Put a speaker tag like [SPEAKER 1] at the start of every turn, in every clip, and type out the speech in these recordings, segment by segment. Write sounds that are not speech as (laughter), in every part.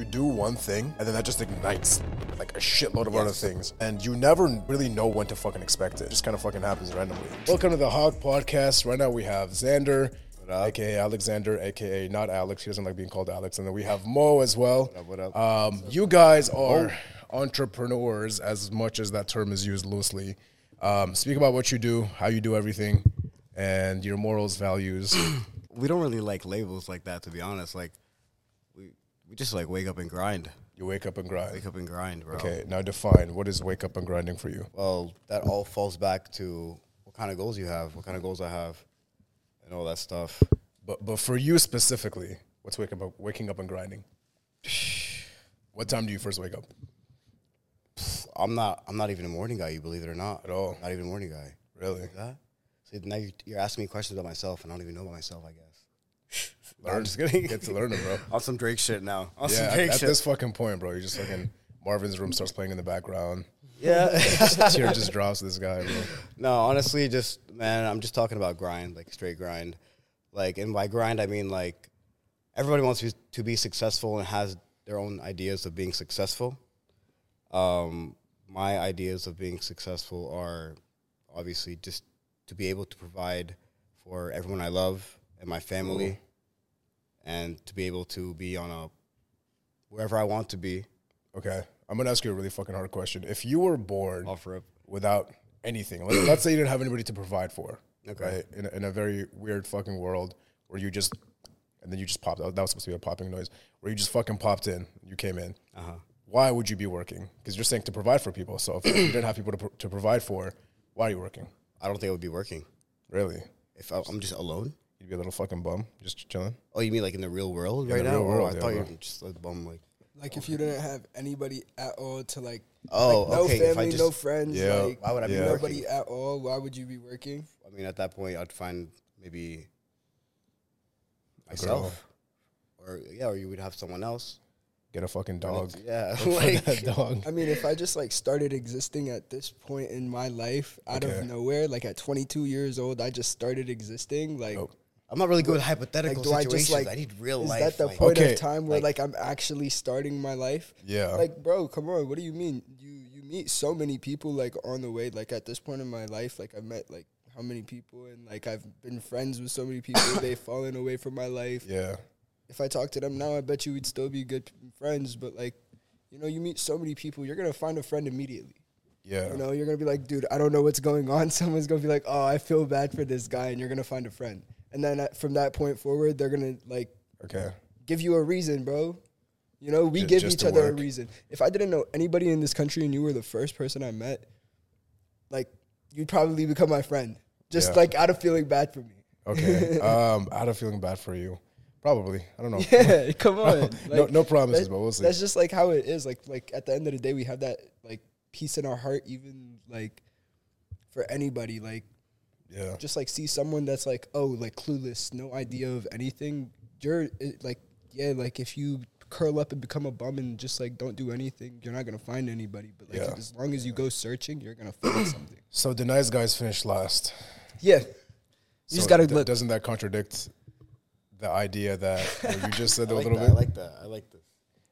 [SPEAKER 1] you do one thing and then that just ignites like a shitload of other things. And you never really know when to fucking expect it. It just kind of fucking happens randomly. Welcome to the Hawk Podcast. Right now we have Xander, aka Alexander, aka not Alex. He doesn't like being called Alex. And then we have Mo as well.
[SPEAKER 2] what up?
[SPEAKER 1] Um, you guys are entrepreneurs as much as that term is used loosely. Um, speak about what you do, how you do everything, and your morals, values. (clears throat)
[SPEAKER 2] we don't really like labels like that to be honest. Like we just like wake up and grind.
[SPEAKER 1] You wake up and grind.
[SPEAKER 2] Wake up and grind, bro.
[SPEAKER 1] Okay, now define what is wake up and grinding for you.
[SPEAKER 2] Well, that all falls back to what kind of goals you have, what kind of goals I have, and all that stuff.
[SPEAKER 1] But but for you specifically, what's wake up waking up and grinding? (sighs) What time do you first wake up?
[SPEAKER 2] I'm not I'm not even a morning guy, you believe it or not.
[SPEAKER 1] At all.
[SPEAKER 2] Not even a morning guy.
[SPEAKER 1] Really?
[SPEAKER 2] That? See, now you- you're asking me questions about myself, and I don't even know about myself. I guess.
[SPEAKER 1] Learn.
[SPEAKER 2] I'm just kidding.
[SPEAKER 1] Get to learn it, bro. (laughs)
[SPEAKER 2] On some Drake shit now. On
[SPEAKER 1] yeah,
[SPEAKER 2] some
[SPEAKER 1] at,
[SPEAKER 2] Drake
[SPEAKER 1] at
[SPEAKER 2] shit.
[SPEAKER 1] this fucking point, bro, you're just fucking Marvin's room starts playing in the background.
[SPEAKER 2] yeah. (laughs)
[SPEAKER 1] Tear just (laughs) drops this guy, bro.
[SPEAKER 2] No, honestly, just man, I'm just talking about grind, like straight grind. Like, and by grind, I mean like everybody wants to, to be successful and has their own ideas of being successful. Um, my ideas of being successful are obviously just to be able to provide for everyone I love and my family, and to be able to be on a wherever I want to be.
[SPEAKER 1] Okay, I'm gonna ask you a really fucking hard question. If you were born
[SPEAKER 2] Offer up.
[SPEAKER 1] without anything, let, let's say you didn't have anybody to provide for,
[SPEAKER 2] Okay.
[SPEAKER 1] right? In a, in a very weird fucking world where you just and then you just popped. That was supposed to be a popping noise. Where you just fucking popped in. You came in.
[SPEAKER 2] Uh huh.
[SPEAKER 1] Why would you be working? Because you're saying to provide for people. So if you didn't have people to, pro- to provide for, why are you working?
[SPEAKER 2] I don't think I would be working
[SPEAKER 1] Really?
[SPEAKER 2] if I, I'm just alone.
[SPEAKER 1] You'd be a little fucking bum, just chilling.
[SPEAKER 2] Oh, you mean like in the real world
[SPEAKER 1] In
[SPEAKER 2] right
[SPEAKER 1] the
[SPEAKER 2] now?
[SPEAKER 1] real world,
[SPEAKER 2] oh, I
[SPEAKER 1] yeah,
[SPEAKER 2] thought you
[SPEAKER 1] bro.
[SPEAKER 2] were just a bum. Like,
[SPEAKER 3] Like if you didn't have anybody at all to like,
[SPEAKER 2] oh,
[SPEAKER 3] like no
[SPEAKER 2] okay. if I
[SPEAKER 3] family,
[SPEAKER 2] just,
[SPEAKER 3] no friends,
[SPEAKER 1] Yeah.
[SPEAKER 3] like
[SPEAKER 2] why would I be
[SPEAKER 1] Yeah.
[SPEAKER 3] nobody at all, why would you be working?
[SPEAKER 2] I mean, at that point, I'd find maybe myself, or yeah, or you would have someone else.
[SPEAKER 1] Get a fucking dog.
[SPEAKER 2] Yeah, (laughs) (laughs) like
[SPEAKER 1] that dog.
[SPEAKER 3] I mean, if I just like started existing at this point in my life out
[SPEAKER 1] Okay.
[SPEAKER 3] of nowhere, like at 22 years old, I just started existing. Like,
[SPEAKER 1] Nope.
[SPEAKER 2] I'm not really good with hypothetical
[SPEAKER 3] like do I just like?
[SPEAKER 2] I need real
[SPEAKER 3] is
[SPEAKER 2] life.
[SPEAKER 3] that the
[SPEAKER 2] like,
[SPEAKER 3] point
[SPEAKER 1] Okay.
[SPEAKER 3] of time where
[SPEAKER 2] Like-
[SPEAKER 3] like, I'm actually starting my life?
[SPEAKER 1] Yeah.
[SPEAKER 3] Like, bro, come on. What do you mean? You you meet so many people like on the way. Like at this point in my life, like I've met like how many people, and like I've been friends with so many people. they've (coughs) fallen away from my life.
[SPEAKER 1] yeah.
[SPEAKER 3] If I talk to them now, I bet you we'd still be good friends. But like, you know, you meet so many people, you're gonna find a friend immediately.
[SPEAKER 1] Yeah.
[SPEAKER 3] You know, you're gonna be like, dude, I don't know what's going on. (laughs) Someone's gonna be like, oh, I feel bad for this guy, and you're gonna find a friend. And then at, from that point forward, they're gonna like
[SPEAKER 1] Okay.
[SPEAKER 3] give you a reason, bro. You know, we
[SPEAKER 1] Ju-
[SPEAKER 3] give
[SPEAKER 1] just
[SPEAKER 3] each other
[SPEAKER 1] work.
[SPEAKER 3] a reason. If I didn't know anybody in this country and you were the first person I met, like you'd probably become my friend. Just
[SPEAKER 1] Yeah.
[SPEAKER 3] like out of feeling bad for me.
[SPEAKER 1] Okay. (laughs) um, out of feeling bad for you. Probably. I don't know. (laughs)
[SPEAKER 3] Yeah, come (laughs) on.
[SPEAKER 1] no,
[SPEAKER 3] Like,
[SPEAKER 1] no promises, but we'll see.
[SPEAKER 3] That's just like how it is. Like like at the end of the day, we have that like peace in our heart, even like for anybody. Like
[SPEAKER 1] Yeah.
[SPEAKER 3] just like see someone that's like oh like clueless, no idea of anything. You're it, like yeah, like if you curl up and become a bum and just like don't do anything, you're not gonna find anybody. But like
[SPEAKER 1] Yeah.
[SPEAKER 3] as long as you go searching, you're gonna find (clears throat) something.
[SPEAKER 1] So the nice guys finished last.
[SPEAKER 3] Yeah, you
[SPEAKER 1] So
[SPEAKER 3] just gotta
[SPEAKER 1] d-
[SPEAKER 3] look.
[SPEAKER 1] Doesn't that contradict the idea that (laughs) what you just said
[SPEAKER 2] I
[SPEAKER 1] a
[SPEAKER 2] like
[SPEAKER 1] little
[SPEAKER 2] that.
[SPEAKER 1] bit?
[SPEAKER 2] I like that. I like this.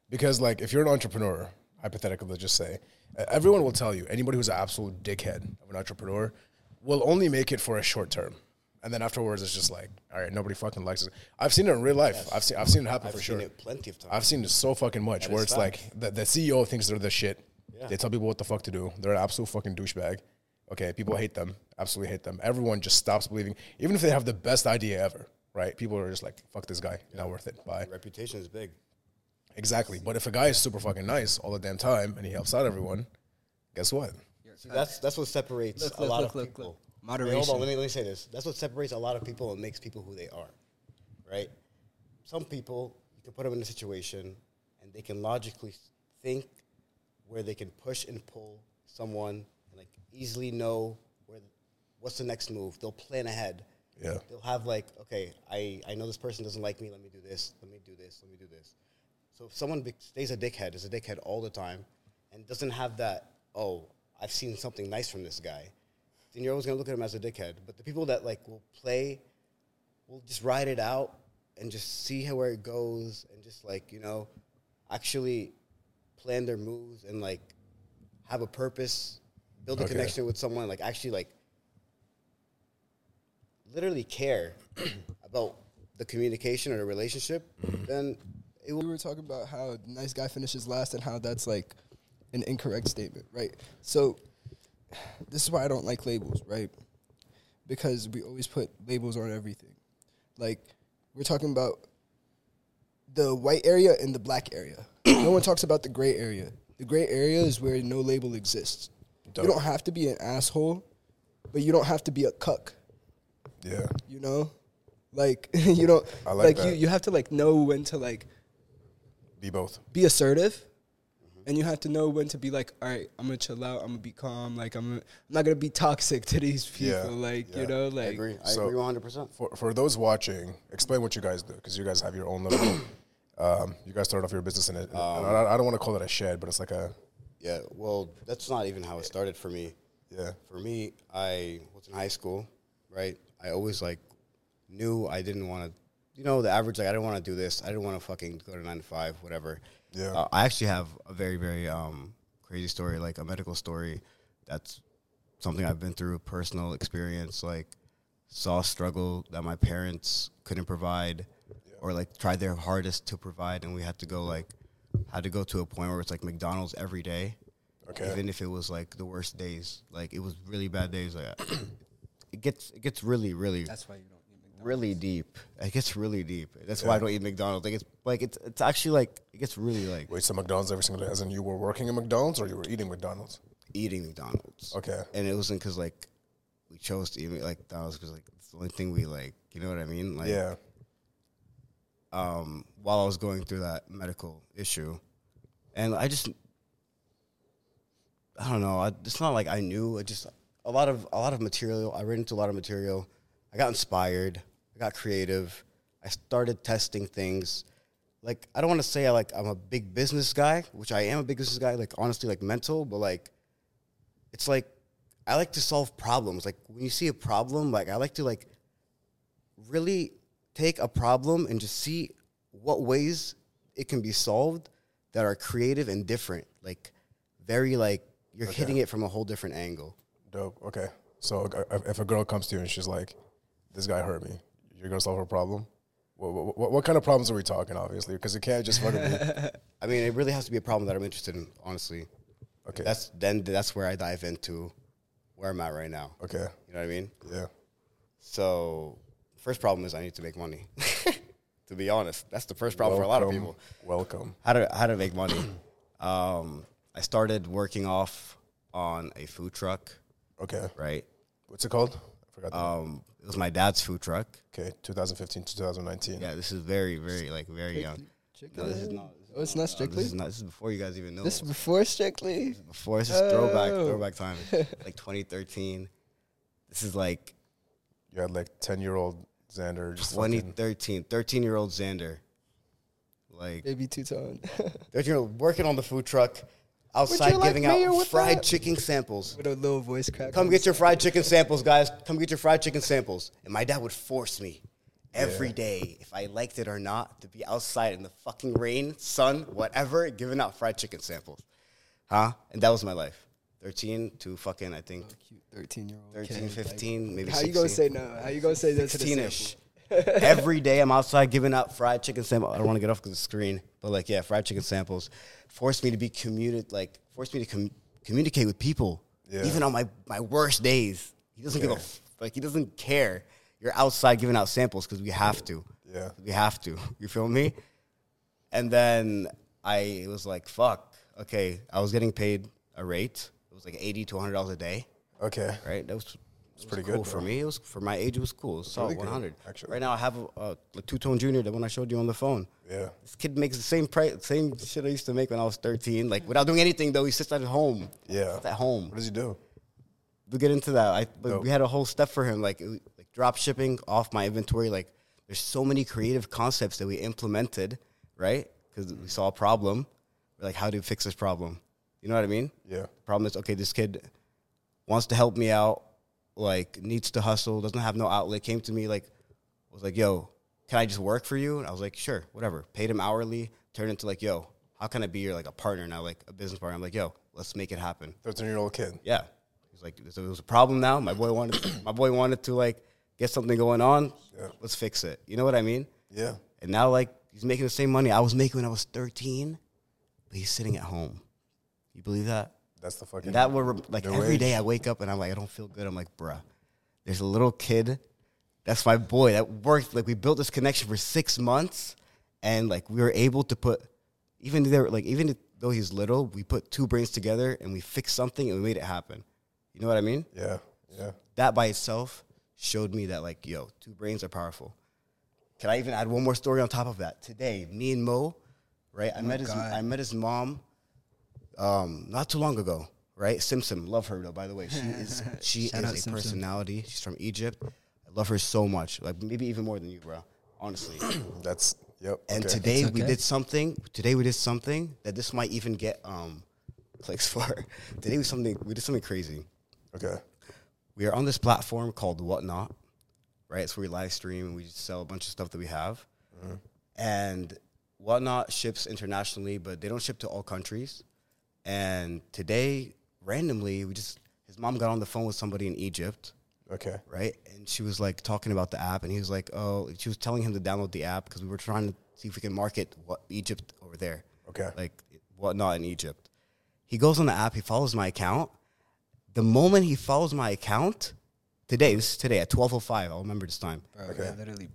[SPEAKER 1] Because like if you're an entrepreneur, hypothetically, let's just say, uh, everyone will tell you anybody who's an absolute dickhead of an entrepreneur will only make it for a short term. And then afterwards, it's just like, all right, nobody fucking likes it. I've seen it in real life. I've seen, I've seen it happen
[SPEAKER 2] I've
[SPEAKER 1] for
[SPEAKER 2] seen
[SPEAKER 1] sure.
[SPEAKER 2] it plenty of times.
[SPEAKER 1] I've seen it so fucking much
[SPEAKER 2] That
[SPEAKER 1] where it's like the, the CEO thinks they're the shit.
[SPEAKER 2] Yeah.
[SPEAKER 1] They tell people what the fuck to do. They're an absolute fucking douchebag. Okay, people hate them, absolutely hate them. Everyone just stops believing, even if they have the best idea ever, right? People are just like, fuck this guy, not worth it. Bye.
[SPEAKER 2] Reputation is big.
[SPEAKER 1] Exactly. But if a guy is super fucking nice all the damn time and he helps out everyone, guess what?
[SPEAKER 2] See, that's that's what separates
[SPEAKER 3] Look,
[SPEAKER 2] a
[SPEAKER 3] look,
[SPEAKER 2] lot
[SPEAKER 3] look,
[SPEAKER 2] of
[SPEAKER 3] look,
[SPEAKER 2] people.
[SPEAKER 3] look.
[SPEAKER 2] Wait,
[SPEAKER 3] Moderation.
[SPEAKER 2] hold on, let me let me say this. That's what separates a lot of people and makes people who they are. Right? Some people you can put them in a situation and they can logically think where they can push and pull someone and like easily know where what's the next move. They'll plan ahead.
[SPEAKER 1] Yeah.
[SPEAKER 2] They'll have like, okay, I, I know this person doesn't like me. Let me do this. Let me do this. Let me do this. So if someone be- stays a dickhead, is a dickhead all the time, and doesn't have that, oh, I've seen something nice from this guy, then you're always gonna look at him as a dickhead. But the people that like will play, will just ride it out and just see how where it goes, and just like you know, actually plan their moves and like have a purpose, build a
[SPEAKER 1] Okay.
[SPEAKER 2] connection with someone, like actually like literally care (clears throat) about the communication or the relationship,
[SPEAKER 1] Mm-hmm.
[SPEAKER 2] then it will
[SPEAKER 3] we were talking about how nice guy finishes last and how that's like an incorrect statement, right? So (sighs) this is why I don't like labels, right? Because we always put labels on everything. Like we're talking about the white area and the black area. no one (coughs) talks about the gray area. The gray area is where no label exists.
[SPEAKER 1] Dope.
[SPEAKER 3] You don't have to be an asshole, but you don't have to be a cuck
[SPEAKER 1] Yeah.
[SPEAKER 3] you know like (laughs) you don't
[SPEAKER 1] I like
[SPEAKER 3] you
[SPEAKER 1] that.
[SPEAKER 3] you have to like know when to like
[SPEAKER 1] Be both.
[SPEAKER 3] be assertive and you have to know when to be like all right i'm gonna chill out i'm gonna be calm like i'm, I'm not gonna be toxic to these people
[SPEAKER 1] Yeah,
[SPEAKER 3] like
[SPEAKER 1] yeah.
[SPEAKER 3] you know
[SPEAKER 2] I
[SPEAKER 3] like
[SPEAKER 2] agree. I
[SPEAKER 1] So-
[SPEAKER 2] agree 100%.
[SPEAKER 1] For for those watching, explain what you guys do because you guys have your own little. (coughs) um, you guys started off your business in it.
[SPEAKER 2] Um,
[SPEAKER 1] and I, I don't want to call it a shed, but it's like a
[SPEAKER 2] Yeah, well, that's not even how it started for me.
[SPEAKER 1] yeah.
[SPEAKER 2] For me, I was in high school, right? I always like knew I didn't want to, you know, the average like I didn't want to do this. I didn't want to fucking go to nine to five, whatever.
[SPEAKER 1] Yeah.
[SPEAKER 2] Uh, I actually have a very very um, crazy story, like a medical story. That's something I've been through, a personal experience. Like saw struggle that my parents couldn't provide, or like tried their hardest to provide, and we had to go like had to go to a point where it's like McDonald's every day.
[SPEAKER 1] Okay.
[SPEAKER 2] Even if it was like the worst days, like it was really bad days. Like (clears throat) it gets it gets really really
[SPEAKER 3] that's why you don't need McDonald's.
[SPEAKER 2] Really deep. It gets really deep. That's why I don't eat McDonald's. Like it's like it's it's actually like it gets really like
[SPEAKER 1] Wait, so McDonald's every single day? As in, you were working at McDonald's or you were eating McDonald's?
[SPEAKER 2] eating McDonald's.
[SPEAKER 1] Okay.
[SPEAKER 2] And it wasn't because like we chose to eat like McDonald's because like it's the only thing we like. You know what I mean? Like
[SPEAKER 1] yeah.
[SPEAKER 2] um, while I was going through that medical issue, and I just, I don't know. I, it's not like I knew. I just a lot of a lot of material. I read into a lot of material. I got inspired. I got creative. I started testing things. Like I don't want to say I like I'm a big business guy, which I am a big business guy. Like honestly, like mental, but like it's like I like to solve problems. Like when you see a problem, like I like to like really take a problem and just see what ways it can be solved that are creative and different. Like very like you're
[SPEAKER 1] Okay.
[SPEAKER 2] hitting it from a whole different angle.
[SPEAKER 1] Dope. Okay. So if- if a girl comes to you and she's like, "This guy hurt me," you're gonna solve a problem. What, what, what kind of problems are we talking? Obviously, because it can't just fucking be. (laughs)
[SPEAKER 2] I mean, it really has to be a problem that I'm interested in, honestly.
[SPEAKER 1] Okay.
[SPEAKER 2] That's then that's where I dive into where I'm at right now.
[SPEAKER 1] okay.
[SPEAKER 2] You know what I mean?
[SPEAKER 1] Yeah.
[SPEAKER 2] So, first problem is I need to make money. (laughs) to be honest, that's the first problem for a lot of people.
[SPEAKER 1] Welcome.
[SPEAKER 2] How to how to make money? (clears throat) um, I started working off on a food truck,
[SPEAKER 1] Okay.
[SPEAKER 2] right?
[SPEAKER 1] What's it called? I forgot. the-
[SPEAKER 2] Um, it was my dad's food truck.
[SPEAKER 1] okay. 2015 to 2019.
[SPEAKER 2] Yeah, this is very very like very young. No, this is not.
[SPEAKER 3] oh it's not
[SPEAKER 2] This
[SPEAKER 3] strictly
[SPEAKER 2] is not. This is before you guys even know.
[SPEAKER 3] this is before strictly
[SPEAKER 2] before this is throwback
[SPEAKER 3] Oh.
[SPEAKER 2] throwback time, (laughs) like 2013. This is like
[SPEAKER 1] You had like 10 year old Xander. Just
[SPEAKER 2] 2013. 13 year old Xander, like
[SPEAKER 3] baby two-tone (laughs)
[SPEAKER 2] 13 year old working on the food truck, outside
[SPEAKER 3] like
[SPEAKER 2] giving out fried
[SPEAKER 3] that?
[SPEAKER 2] chicken samples.
[SPEAKER 3] with a little voice crack
[SPEAKER 2] Come get your fried chicken samples, guys. Come get your fried chicken samples. And my dad would force me every
[SPEAKER 1] Yeah.
[SPEAKER 2] day, if I liked it or not, to be outside in the fucking rain, sun, whatever, giving out fried chicken samples. Huh? And that was my life. 13 to fucking, I think, oh,
[SPEAKER 3] cute 13 year old
[SPEAKER 2] 13, 15, maybe
[SPEAKER 3] how
[SPEAKER 2] 16.
[SPEAKER 3] you gonna say no how you gonna say that to the
[SPEAKER 2] 16
[SPEAKER 3] sample? (laughs)
[SPEAKER 2] Every day I'm outside giving out fried chicken samples. I don't want to get off the screen, but like, yeah, fried chicken samples forced me to be commuted, like, forced me to com- communicate with people,
[SPEAKER 1] Yeah.
[SPEAKER 2] even on my, my worst days. He doesn't give a
[SPEAKER 1] Yeah.
[SPEAKER 2] like, he doesn't care. You're outside giving out samples because we have to.
[SPEAKER 1] Yeah.
[SPEAKER 2] We have to. (laughs) You feel me? And then I was like, fuck. Okay, I was getting paid a rate. It was like eighty to hundred dollars a day
[SPEAKER 1] Okay.
[SPEAKER 2] right? That was, it's
[SPEAKER 1] pretty
[SPEAKER 2] cool
[SPEAKER 1] good,
[SPEAKER 2] for me. It was for my age. It was cool. Solid
[SPEAKER 1] really good,
[SPEAKER 2] 100.
[SPEAKER 1] actually.
[SPEAKER 2] Right now, I have a, a, two tone junior, the one I showed you on the phone.
[SPEAKER 1] Yeah.
[SPEAKER 2] This kid makes the same price, same shit I used to make when I was 13. Like without doing anything though, he sits at home.
[SPEAKER 1] Yeah.
[SPEAKER 2] At home.
[SPEAKER 1] What does he do?
[SPEAKER 2] We'll get into that. I
[SPEAKER 1] Dope.
[SPEAKER 2] we had a whole step for him, like it like drop shipping off my inventory. Like there's so many creative concepts that we implemented, right? Because we saw a problem. We're like, how do we fix this problem? You know what I mean?
[SPEAKER 1] Yeah.
[SPEAKER 2] The Problem is, okay, this kid wants to help me out, like needs to hustle, doesn't have no outlet. Came to me like, was like, yo, can I just work for you? And I was like, sure, whatever. Paid him hourly. Turned into like, yo, how can I be your like a partner now, like a business partner? I'm like, yo, let's make it happen.
[SPEAKER 1] 13 year old kid.
[SPEAKER 2] Yeah. He's like, so it was a problem now. My boy wanted, (coughs) my boy wanted to like get something going on.
[SPEAKER 1] Yeah.
[SPEAKER 2] Let's fix it. You know what I mean?
[SPEAKER 1] Yeah.
[SPEAKER 2] And now like he's making the same money I was making when I was 13, but he's sitting at home. You believe that?
[SPEAKER 1] That's the fucking.
[SPEAKER 2] And that were like
[SPEAKER 1] New
[SPEAKER 2] every
[SPEAKER 1] age.
[SPEAKER 2] day I wake up and I'm like, I don't feel good. I'm like, bruh, there's a little kid. That's my boy that worked. Like we built this connection for six months, and like we were able to put, even there, like even though he's little, we put two brains together and we fixed something and we made it happen. You know what I mean?
[SPEAKER 1] Yeah. Yeah.
[SPEAKER 2] That by itself showed me that like, yo, two brains are powerful. Can I even add one more story on top of that? Today, me and Mo, right? I oh met his
[SPEAKER 3] God.
[SPEAKER 2] I met his mom um, not too long ago, right? Simpson, love her though. By the way, she (laughs) is she
[SPEAKER 3] Shout
[SPEAKER 2] is a
[SPEAKER 3] Simpson.
[SPEAKER 2] personality. She's from Egypt. I love her so much, like maybe even more than you, bro. Honestly. (clears throat)
[SPEAKER 1] That's, yep.
[SPEAKER 2] and
[SPEAKER 1] okay.
[SPEAKER 2] today
[SPEAKER 3] It's
[SPEAKER 2] we did something. Today we did something that this might even get um (laughs) clicks for. today was something we did something crazy.
[SPEAKER 1] Okay.
[SPEAKER 2] We are on this platform called Whatnot, right? It's where we live stream and we sell a bunch of stuff that we have. And Whatnot ships internationally, but they don't ship to all countries. And today, randomly, we just his mom got on the phone with somebody in Egypt,
[SPEAKER 1] Okay.
[SPEAKER 2] right? And she was like talking about the app, and he was like, "Oh," she was telling him to download the app because we were trying to see if we can market what Egypt over there,
[SPEAKER 1] Okay.
[SPEAKER 2] like Whatnot in Egypt. He goes on the app, he follows my account. The moment he follows my account, today, this is today at twelve oh five. I'll remember this time.
[SPEAKER 3] Bro,
[SPEAKER 1] Okay.
[SPEAKER 3] yeah, literally.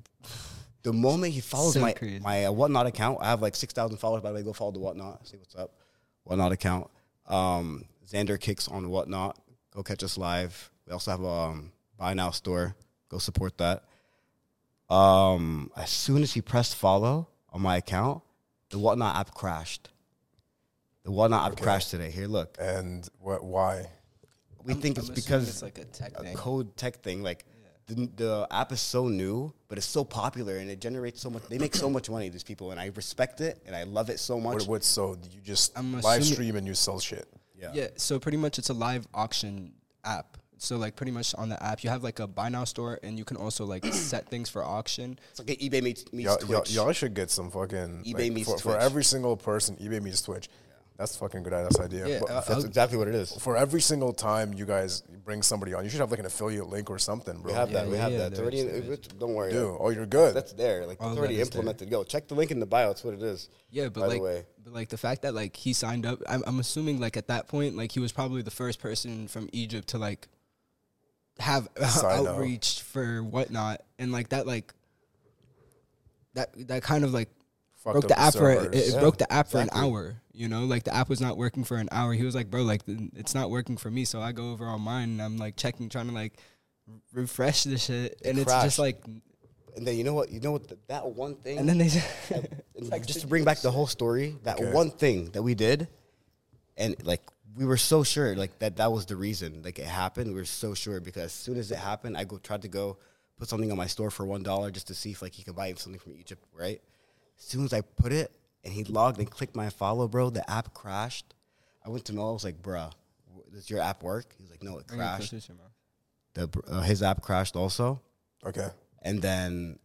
[SPEAKER 2] The moment he follows
[SPEAKER 3] So
[SPEAKER 2] my
[SPEAKER 3] crazy.
[SPEAKER 2] my uh, whatnot account, I have like six thousand followers. By the way, go follow the whatnot. See what's up. Whatnot account. Um, Xander kicks on whatnot. Go catch us live. We also have a um, buy now store. Go support that. Um, as soon as he pressed follow on my account, the whatnot app crashed. The whatnot app crashed today. Here, look.
[SPEAKER 1] And what? Why?
[SPEAKER 2] We think
[SPEAKER 3] I'm
[SPEAKER 2] it's because
[SPEAKER 3] it's like a tech
[SPEAKER 2] a code tech thing. Like the, the app is so new, but it's so popular and it generates so much. They make so much money. These people, and I respect it and I love it so much.
[SPEAKER 1] What, what's so? You just
[SPEAKER 3] I'm
[SPEAKER 1] live stream and you sell shit.
[SPEAKER 2] yeah.
[SPEAKER 3] Yeah, so pretty much it's a live auction app. So like pretty much on the app you have like a buy now store and you can also like (clears throat) set things for auction.
[SPEAKER 2] it's like eBay meets, meets
[SPEAKER 1] Y'all, y'all,
[SPEAKER 2] Twitch.
[SPEAKER 1] y'all should get some fucking
[SPEAKER 2] eBay
[SPEAKER 1] like,
[SPEAKER 2] meets
[SPEAKER 1] for, for every single person. eBay meets Twitch. That's fucking good ass idea.
[SPEAKER 3] Yeah,
[SPEAKER 1] But
[SPEAKER 3] uh,
[SPEAKER 2] That's exactly what it is.
[SPEAKER 1] for every single time you guys bring somebody on, you should have like an affiliate link or something, bro.
[SPEAKER 2] We have
[SPEAKER 3] Yeah,
[SPEAKER 2] that. We
[SPEAKER 3] yeah,
[SPEAKER 2] have
[SPEAKER 3] yeah,
[SPEAKER 2] that. It's
[SPEAKER 3] there
[SPEAKER 2] already.
[SPEAKER 3] is,
[SPEAKER 2] in-
[SPEAKER 3] there is.
[SPEAKER 2] it's- don't worry.
[SPEAKER 1] Dude, oh, you're good.
[SPEAKER 2] That's there. Like
[SPEAKER 3] All
[SPEAKER 2] it's already
[SPEAKER 3] that is there.
[SPEAKER 2] implemented. Go check the link in the bio. That's what it is.
[SPEAKER 3] Yeah, but
[SPEAKER 2] By the
[SPEAKER 3] like
[SPEAKER 2] way.
[SPEAKER 3] but like the fact that like he signed up I'm I'm assuming like at that point like he was probably the first person from Egypt to like have (laughs)
[SPEAKER 1] Sign up.
[SPEAKER 3] outreach for whatnot and like that like that that kind of like
[SPEAKER 1] Fucked
[SPEAKER 3] broke
[SPEAKER 1] up
[SPEAKER 3] the app for it, it
[SPEAKER 2] Yeah,
[SPEAKER 3] broke the app for
[SPEAKER 2] exactly.
[SPEAKER 3] an hour. You know, like the app was not working for an hour. He was like, "Bro, like it's not working for me." So I go over on mine and I'm like checking, trying to like refresh the shit, and it's
[SPEAKER 2] crashed.
[SPEAKER 3] just like,
[SPEAKER 2] And then you know what? You know what? The, that one thing.
[SPEAKER 3] and then they (laughs)
[SPEAKER 2] And just to bring back the whole story, that
[SPEAKER 1] Okay.
[SPEAKER 2] one thing that we did, and like we were so sure, like that that was the reason, like it happened. We were so sure because as soon as it happened, I go tried to go put something on my store for one dollar just to see if like he could buy something from Egypt, right? As soon as I put it and he logged and clicked my follow, bro, the app crashed. I went to Mel. I was like, "Bruh, does your app work?" He was like, "No, it crashed."
[SPEAKER 3] closer to your mouth.
[SPEAKER 2] The uh, his app crashed also.
[SPEAKER 1] Okay.
[SPEAKER 2] And then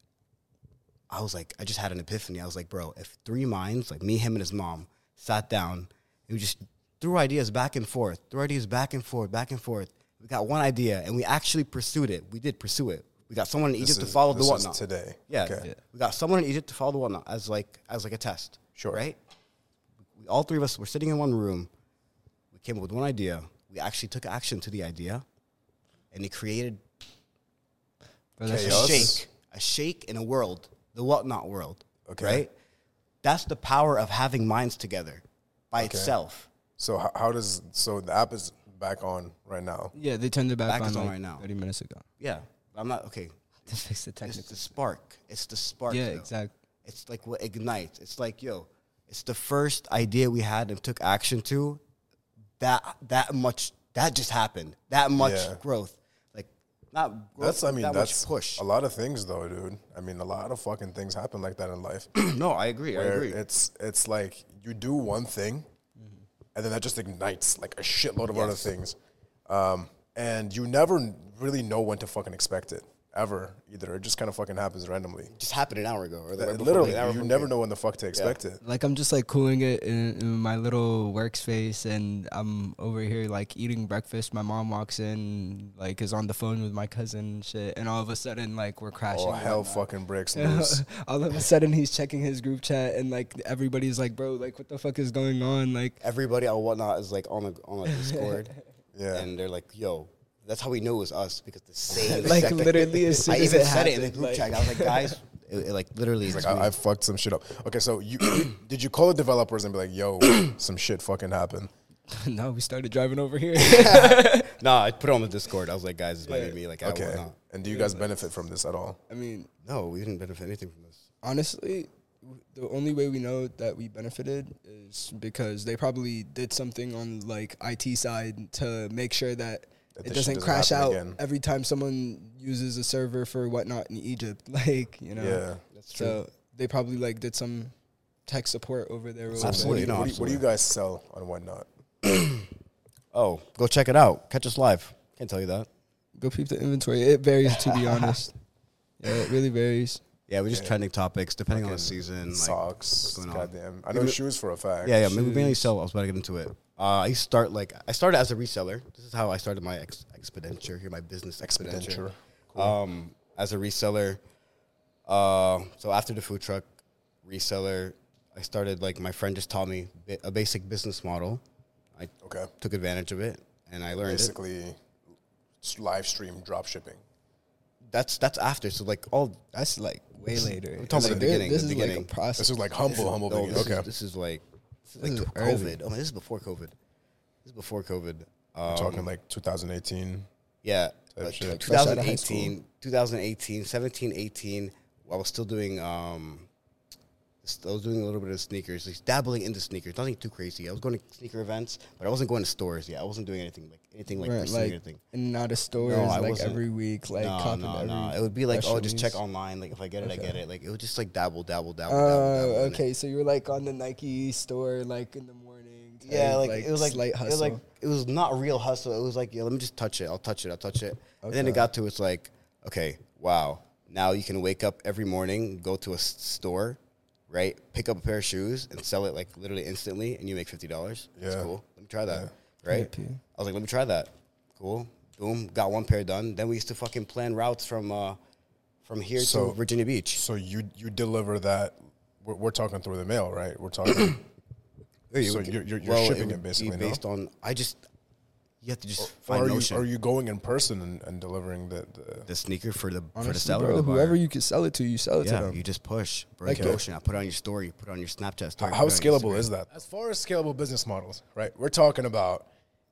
[SPEAKER 2] I was like, I just had an epiphany. I was like, bro, if three minds, like me, him, and his mom, sat down and we just threw ideas back and forth, threw ideas back and forth, back and forth. We got one idea and we actually pursued it. We did pursue it. We got someone in
[SPEAKER 1] This
[SPEAKER 2] Egypt to
[SPEAKER 1] is-
[SPEAKER 2] follow the
[SPEAKER 1] this is
[SPEAKER 2] whatnot.
[SPEAKER 1] today.
[SPEAKER 2] Yeah,
[SPEAKER 1] Okay.
[SPEAKER 3] Yeah.
[SPEAKER 2] we got someone in Egypt to follow the whatnot as like as like a test.
[SPEAKER 1] Sure.
[SPEAKER 2] Right. We, all three of us were sitting in one room. We came up with one idea. We actually took action to the idea, and it created
[SPEAKER 3] Bro,
[SPEAKER 2] a
[SPEAKER 1] Chaos.
[SPEAKER 2] shake, a shake in a world, the whatnot world.
[SPEAKER 1] Okay.
[SPEAKER 2] Right? That's the power of having minds together by
[SPEAKER 1] Okay.
[SPEAKER 2] itself.
[SPEAKER 1] So how, how does so the app is back on right now?
[SPEAKER 3] yeah, they turned it back,
[SPEAKER 2] Back
[SPEAKER 3] on
[SPEAKER 2] is on
[SPEAKER 3] like
[SPEAKER 2] right now.
[SPEAKER 3] thirty minutes ago
[SPEAKER 2] Yeah. I'm not okay. (laughs)
[SPEAKER 3] to fix the
[SPEAKER 2] text.
[SPEAKER 3] It's
[SPEAKER 2] the spark. It's the spark.
[SPEAKER 3] Yeah,
[SPEAKER 2] though.
[SPEAKER 3] exactly.
[SPEAKER 2] It's like what ignites. It's like, yo, it's the first idea we had and took action to. That that much that just happened. That much
[SPEAKER 1] Yeah.
[SPEAKER 2] growth. Like not growth,
[SPEAKER 1] That's I mean
[SPEAKER 2] that
[SPEAKER 1] that's
[SPEAKER 2] much push.
[SPEAKER 1] a lot of things though, dude. I mean a lot of fucking things happen like that in life. (clears throat)
[SPEAKER 2] no, I agree. I agree.
[SPEAKER 1] it's it's like you do one thing, and then that just ignites like a shitload of other things, um, and you never really know when to fucking expect it. ever either. It just kind of fucking happens randomly.
[SPEAKER 2] just happened an hour ago, or the right
[SPEAKER 1] Literally,
[SPEAKER 2] like,
[SPEAKER 1] you never
[SPEAKER 2] here.
[SPEAKER 1] know when the fuck to expect it.
[SPEAKER 3] Like I'm just like cooling it in, in my little workspace, and I'm over here like eating breakfast. My mom walks in, like is on the phone with my cousin, and shit, and all of a sudden like we're oh, crashing.
[SPEAKER 1] Oh hell, fucking breaks (laughs) loose.
[SPEAKER 3] all of a sudden he's checking his group chat, and like everybody's like, "Bro, like what the fuck is going on?" Like,
[SPEAKER 2] Everybody on whatnot is like on a on a (laughs) Discord,
[SPEAKER 1] Yeah.
[SPEAKER 2] and they're like, "Yo." That's how we knew it was us because the (laughs) same.
[SPEAKER 3] Like,
[SPEAKER 2] second-
[SPEAKER 3] literally as (laughs) soon
[SPEAKER 2] I
[SPEAKER 3] as
[SPEAKER 2] even
[SPEAKER 3] it
[SPEAKER 2] said it in the group
[SPEAKER 3] like-
[SPEAKER 2] chat. I was like, guys, (laughs) it, it, like literally.
[SPEAKER 1] It's
[SPEAKER 2] it's
[SPEAKER 1] like I. I fucked some shit up. Okay, so you (clears throat) did you call the developers and be like, "Yo, (clears throat) some shit fucking happened."
[SPEAKER 3] no, we started driving over here.
[SPEAKER 2] Nah, I put it on the Discord. I was like, guys, this might
[SPEAKER 3] Yeah.
[SPEAKER 2] be me. Like, I
[SPEAKER 1] Okay,
[SPEAKER 2] whatnot.
[SPEAKER 1] and do you guys benefit from this at all?
[SPEAKER 3] I mean,
[SPEAKER 2] No, we didn't benefit anything from this.
[SPEAKER 3] honestly, w- the only way we know that we benefited is because they probably did something on like IT side to make sure that,
[SPEAKER 1] That
[SPEAKER 3] it doesn't
[SPEAKER 1] doesn't
[SPEAKER 3] crash out
[SPEAKER 1] again.
[SPEAKER 3] every time someone uses a server for whatnot in Egypt. (laughs) Like, you know,
[SPEAKER 1] Yeah.
[SPEAKER 2] That's true.
[SPEAKER 3] so they probably like did some tech support over there.
[SPEAKER 1] So
[SPEAKER 3] over
[SPEAKER 2] Absolutely
[SPEAKER 1] What do, you,
[SPEAKER 2] not.
[SPEAKER 1] what, do you, what do you guys sell on whatnot? (clears throat)
[SPEAKER 2] oh, go check it out. Catch us live. Can't tell you that.
[SPEAKER 3] Go peep the inventory. It varies, to be honest. (laughs) Yeah, it really varies.
[SPEAKER 2] Yeah, we're just trending topics depending on the season. Like,
[SPEAKER 1] Socks.
[SPEAKER 2] going on.
[SPEAKER 1] Goddamn. I know
[SPEAKER 2] Maybe-
[SPEAKER 1] shoes for a fact.
[SPEAKER 2] yeah, yeah. Maybe mainly sell. I was about to get into it. Uh, I start like I started as a reseller. This is how I started my ex- expenditure here, my business expenditure.
[SPEAKER 1] Expenditure.
[SPEAKER 2] Um, as a reseller. Uh, so after the food truck reseller, I started like my friend just taught me bi- a basic business model. I
[SPEAKER 1] Okay.
[SPEAKER 2] took advantage of it and I learned it.
[SPEAKER 1] Basically, s- live stream drop shipping.
[SPEAKER 2] That's that's after. So like all
[SPEAKER 3] That's like way later.
[SPEAKER 2] I'm talking
[SPEAKER 3] Like,
[SPEAKER 2] about the beginning,
[SPEAKER 3] This
[SPEAKER 2] the
[SPEAKER 3] is
[SPEAKER 2] beginning.
[SPEAKER 3] like a process.
[SPEAKER 1] This is like humble, humble
[SPEAKER 2] no, this,
[SPEAKER 1] Okay.
[SPEAKER 2] is, this is like this is
[SPEAKER 3] This
[SPEAKER 2] like
[SPEAKER 3] is early.
[SPEAKER 2] COVID. Oh man, this is before COVID. This is before COVID. Um,
[SPEAKER 1] We're talking like 2018.
[SPEAKER 2] Yeah,
[SPEAKER 1] Type
[SPEAKER 2] like
[SPEAKER 1] shit. Like
[SPEAKER 3] fresh outta high
[SPEAKER 2] 2018, 2018, 17, 18. I was still doing um, I was doing a little bit of sneakers, like dabbling into sneakers. Nothing too crazy. I was going to sneaker events, but I wasn't going to stores. Yeah, I wasn't doing anything like anything like
[SPEAKER 3] Right,
[SPEAKER 2] pursuing
[SPEAKER 3] like
[SPEAKER 2] anything.
[SPEAKER 3] and not a stores
[SPEAKER 2] No, I
[SPEAKER 3] like
[SPEAKER 2] wasn't.
[SPEAKER 3] every week, like
[SPEAKER 2] no, no, no. It would be like, oh, just check online. Like if I get it, I get it. Like it would just like dabble, dabble, dabble, dabble,
[SPEAKER 3] Uh,
[SPEAKER 2] dabble.
[SPEAKER 3] okay, so you were like on the Nike store, like in the morning. type,
[SPEAKER 2] Yeah, like, it was like
[SPEAKER 3] slight
[SPEAKER 2] it
[SPEAKER 3] hustle.
[SPEAKER 2] was like it was not real hustle. It was like, yeah, let me just touch it. I'll touch it. I'll touch it. And then it got to it's like, okay, wow. Now you can wake up every morning, go to a store, right? Pick up a pair of shoes and sell it like literally instantly, and you make fifty dollars. That's
[SPEAKER 1] Yeah.
[SPEAKER 2] cool. Let me try that.
[SPEAKER 1] Yeah.
[SPEAKER 2] Right? I was like, let me try that. Cool. Boom. Got one pair done. Then we used to fucking plan routes from uh from here
[SPEAKER 1] So-
[SPEAKER 2] to Virginia Beach.
[SPEAKER 1] So you you deliver that. We're, we're talking through the mail, right? We're talking. (coughs) So you're- you're- you're
[SPEAKER 2] well,
[SPEAKER 1] shipping
[SPEAKER 2] would
[SPEAKER 1] it basically,
[SPEAKER 2] be
[SPEAKER 1] no?
[SPEAKER 2] based on. I just you have to just
[SPEAKER 1] or
[SPEAKER 2] find
[SPEAKER 1] are you
[SPEAKER 2] Notion.
[SPEAKER 1] are you going in person and, and delivering the, the
[SPEAKER 2] the sneaker for the for the
[SPEAKER 3] Honestly,
[SPEAKER 2] seller.
[SPEAKER 3] bro,
[SPEAKER 2] or the
[SPEAKER 3] whoever you can sell it to, you sell it to them.
[SPEAKER 2] you just push. Break
[SPEAKER 1] Okay.
[SPEAKER 2] Notion. I put it on your story. Put it on your Snapchat story.
[SPEAKER 1] How
[SPEAKER 2] put it on your
[SPEAKER 1] scalable is that? As far as scalable business models, right? We're talking about